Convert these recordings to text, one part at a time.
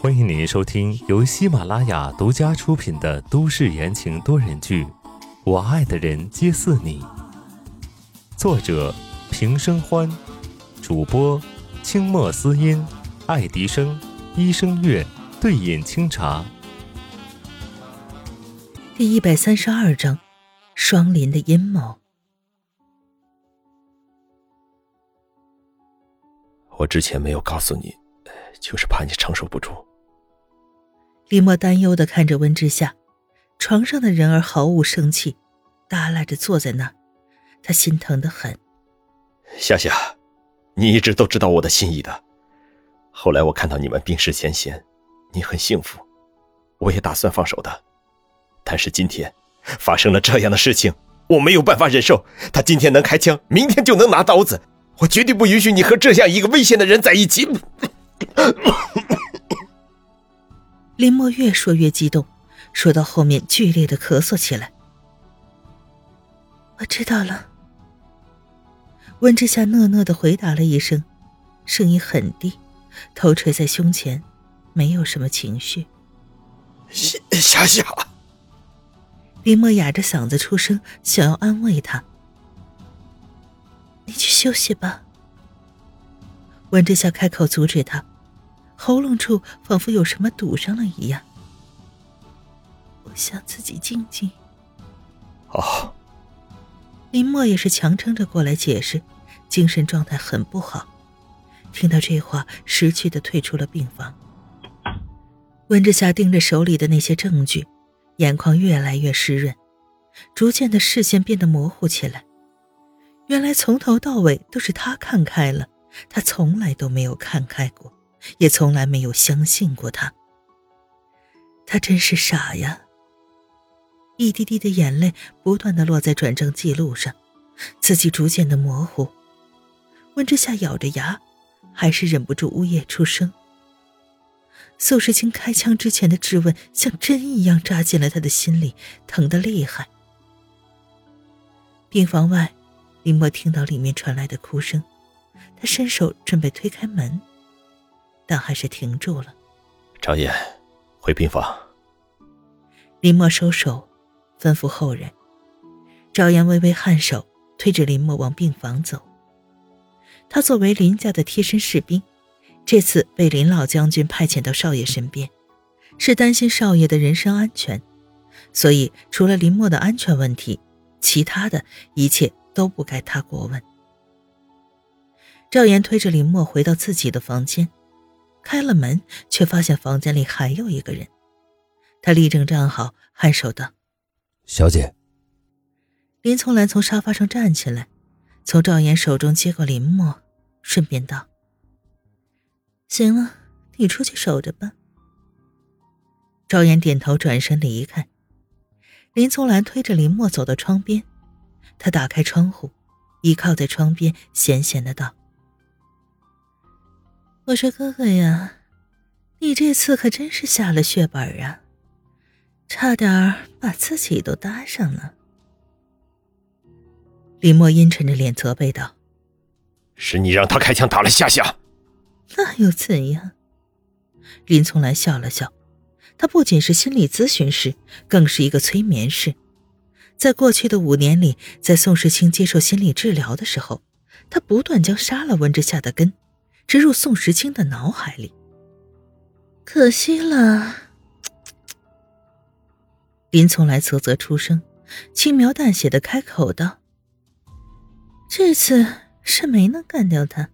欢迎您收听由喜马拉雅独家出品的都市言情多人剧《我爱的人皆似你》，作者平生欢，主播清墨思音、爱迪生、医生月、对饮清茶。第一百三十二章：双林的阴谋。我之前没有告诉你，就是怕你承受不住。李默担忧的看着温之夏，床上的人儿毫无生气，耷拉着坐在那儿，他心疼的很。夏夏，你一直都知道我的心意的。后来我看到你们冰释前嫌，你很幸福，我也打算放手的。但是今天发生了这样的事情，我没有办法忍受。他今天能开枪，明天就能拿刀子，我绝对不允许你和这样一个危险的人在一起。林墨越说越激动，说到后面剧烈的咳嗽起来。我知道了。温之夏讷讷的回答了一声，声音很低，头垂在胸前，没有什么情绪。夏夏夏，林墨哑着嗓子出声，想要安慰他：“你去休息吧。”温之夏开口阻止他。喉咙处仿佛有什么堵上了一样，我想自己静静。哦。林墨也是强撑着过来解释，精神状态很不好。听到这话，识趣的退出了病房。温之夏盯着手里的那些证据，眼眶越来越湿润，逐渐的视线变得模糊起来。原来从头到尾都是他看开了，他从来都没有看开过。也从来没有相信过他，他真是傻呀！一滴滴的眼泪不断的落在转账记录上，自己逐渐的模糊。温之夏咬着牙，还是忍不住呜咽出声。宋时清开枪之前的质问像针一样扎进了他的心里，疼得厉害。病房外，林墨听到里面传来的哭声，他伸手准备推开门。但还是停住了。张燕，回病房。林墨收手，吩咐后人。赵岩微微颔首，推着林墨往病房走。他作为林家的贴身士兵，这次被林老将军派遣到少爷身边，是担心少爷的人身安全，所以除了林墨的安全问题，其他的一切都不该他过问。赵岩推着林墨回到自己的房间。开了门，却发现房间里还有一个人。他立正站好，颔首道：“小姐。”林从兰从沙发上站起来，从赵岩手中接过林墨，顺便道：“行了，你出去守着吧。”赵岩点头，转身离开。林从兰推着林墨走到窗边，他打开窗户，倚靠在窗边，闲闲的道。我说：“哥哥呀，你这次可真是下了血本啊，差点把自己都搭上了。”李默阴沉着脸责备道：“是你让他开枪打了夏夏，那又怎样？”林从来笑了笑，他不仅是心理咨询师，更是一个催眠师。在过去的五年里，在宋时清接受心理治疗的时候，他不断将杀了温之夏的根。植入宋时清的脑海里。可惜了，林从来啧啧出声，轻描淡写的开口道：“这次是没能干掉他。”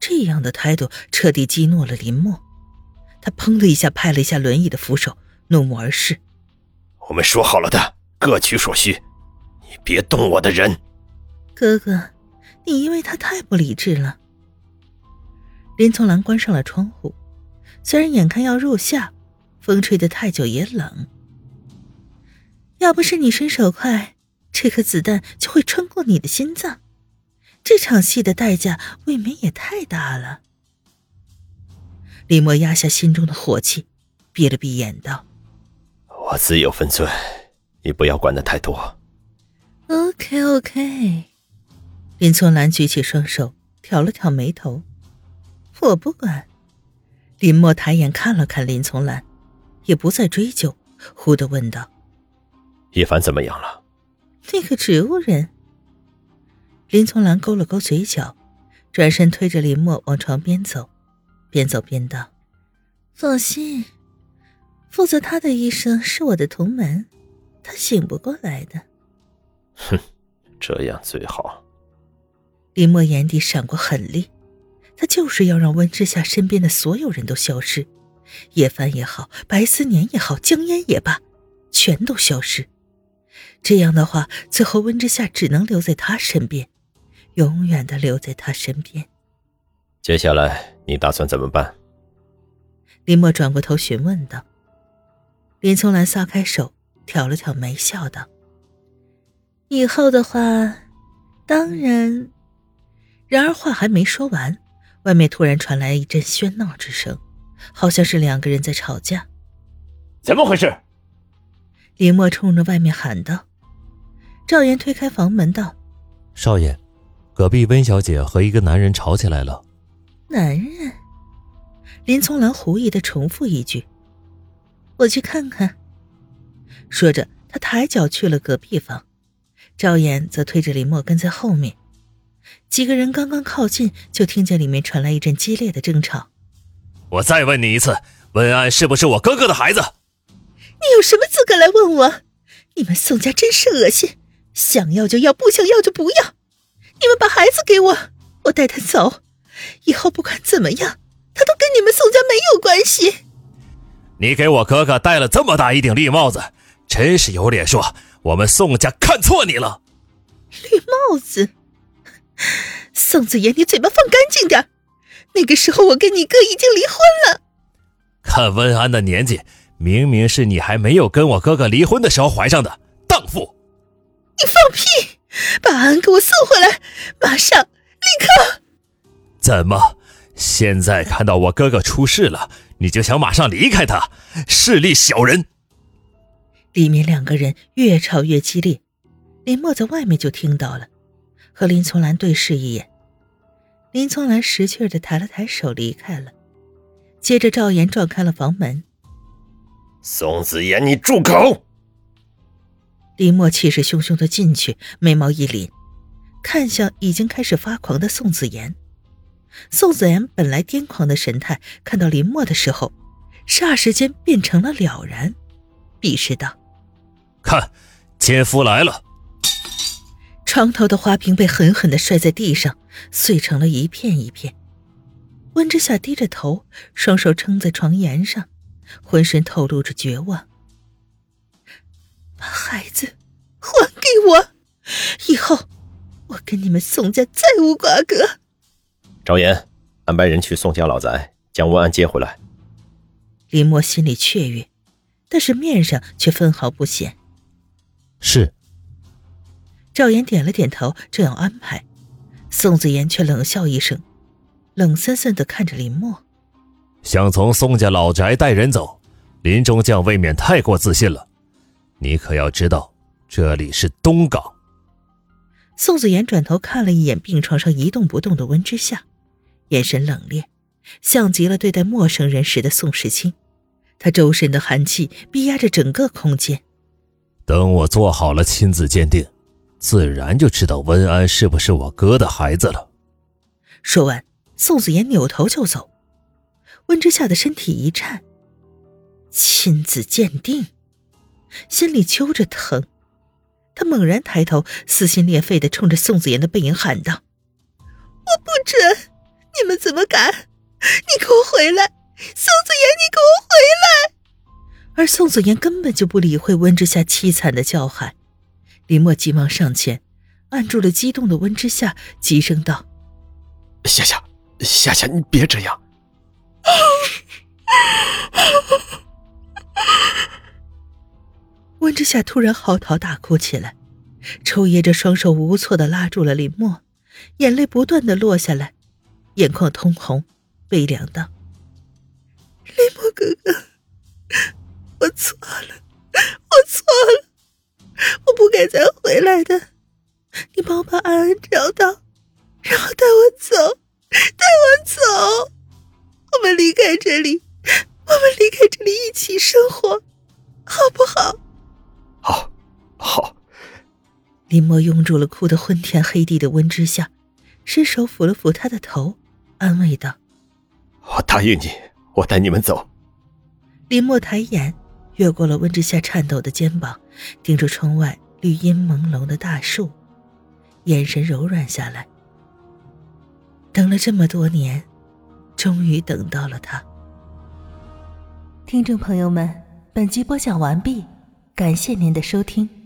这样的态度彻底激怒了林墨，他砰的一下拍了一下轮椅的扶手，怒目而视：“我们说好了的，各取所需，你别动我的人。”哥哥。你因为他太不理智了。林从兰关上了窗户，虽然眼看要入夏，风吹得太久也冷。要不是你身手快，这颗子弹就会穿过你的心脏。这场戏的代价未免也太大了。李默压下心中的火气，闭了闭眼道：“我自有分寸，你不要管的太多。” OK，OK。林从兰举起双手，挑了挑眉头：“我不管。林墨抬眼看了看林从兰，也不再追究，忽地问道：“叶凡怎么样了？”那个植物人。林从兰勾了勾嘴角，转身推着林墨往床边走，边走边道：“放心，负责他的医生是我的同门，他醒不过来的。”哼，这样最好。林墨眼底闪过狠厉。他就是要让温之夏身边的所有人都消失，叶凡也好，白思年也好，江烟也罢，全都消失。这样的话，最后温之夏只能留在他身边，永远的留在他身边。接下来你打算怎么办？林墨转过头询问道。林从兰撒开手，挑了挑眉，笑道：“以后的话，当然……”然而话还没说完。外面突然传来一阵喧闹之声，好像是两个人在吵架。怎么回事？林墨冲着外面喊道。赵岩推开房门道：“少爷，隔壁温小姐和一个男人吵起来了。”男人？林从兰狐疑的重复一句：“我去看看。”说着，他抬脚去了隔壁房，赵岩则推着林墨跟在后面。几个人刚刚靠近，就听见里面传来一阵激烈的争吵。我再问你一次，文安是不是我哥哥的孩子？你有什么资格来问我？你们宋家真是恶心，想要就要，不想要就不要。你们把孩子给我，我带他走。以后不管怎么样，他都跟你们宋家没有关系。你给我哥哥戴了这么大一顶绿帽子，真是有脸说我们宋家看错你了。绿帽子。宋子言，你嘴巴放干净点那个时候，我跟你哥已经离婚了。看温安的年纪，明明是你还没有跟我哥哥离婚的时候怀上的荡妇。你放屁！把安给我送回来，马上，立刻！怎么，现在看到我哥哥出事了，你就想马上离开他？势利小人！里面两个人越吵越激烈，林墨在外面就听到了。和林从兰对视一眼，林从兰识趣的抬了抬手离开了。接着赵岩撞开了房门：“宋子言，你住口！”林墨气势汹汹的进去，眉毛一凛，看向已经开始发狂的宋子言。宋子言本来癫狂的神态，看到林墨的时候，霎时间变成了了然，鄙视道：“看，奸夫来了！”床头的花瓶被狠狠的摔在地上，碎成了一片一片。温之夏低着头，双手撑在床沿上，浑身透露着绝望。把孩子还给我，以后我跟你们宋家再无瓜葛。赵岩，安排人去宋家老宅将温安接回来。林墨心里雀跃，但是面上却分毫不显。是。赵岩点了点头，这样安排。宋子妍却冷笑一声，冷森森的看着林墨：“想从宋家老宅带人走，林中将未免太过自信了。你可要知道，这里是东港。”宋子妍转头看了一眼病床上一动不动的温之夏，眼神冷冽，像极了对待陌生人时的宋时清。他周身的寒气逼压着整个空间。等我做好了亲子鉴定。自然就知道温安是不是我哥的孩子了。说完，宋子言扭头就走。温之夏的身体一颤，亲子鉴定，心里揪着疼。他猛然抬头，撕心裂肺的冲着宋子言的背影喊道：“我不准！你们怎么敢？你给我回来！宋子言，你给我回来！”而宋子言根本就不理会温之夏凄惨的叫喊。林墨急忙上前，按住了激动的温之夏，急声道：“夏夏，夏夏，你别这样！”温之夏突然嚎啕大哭起来，抽噎着双手无措的拉住了林墨，眼泪不断的落下来，眼眶通红，悲凉道：“林墨哥哥，我错了，我错了。”我不该再回来的，你帮我把安安找到，然后带我走，带我走。我们离开这里，我们离开这里一起生活，好不好？好，好。林墨拥住了哭得昏天黑地的温之夏，伸手抚了抚她的头，安慰道：“我答应你，我带你们走。”林墨抬眼，越过了温之夏颤抖的肩膀，盯着窗外绿荫朦胧的大树，眼神柔软下来。等了这么多年，终于等到了他。听众朋友们，本集播讲完毕，感谢您的收听。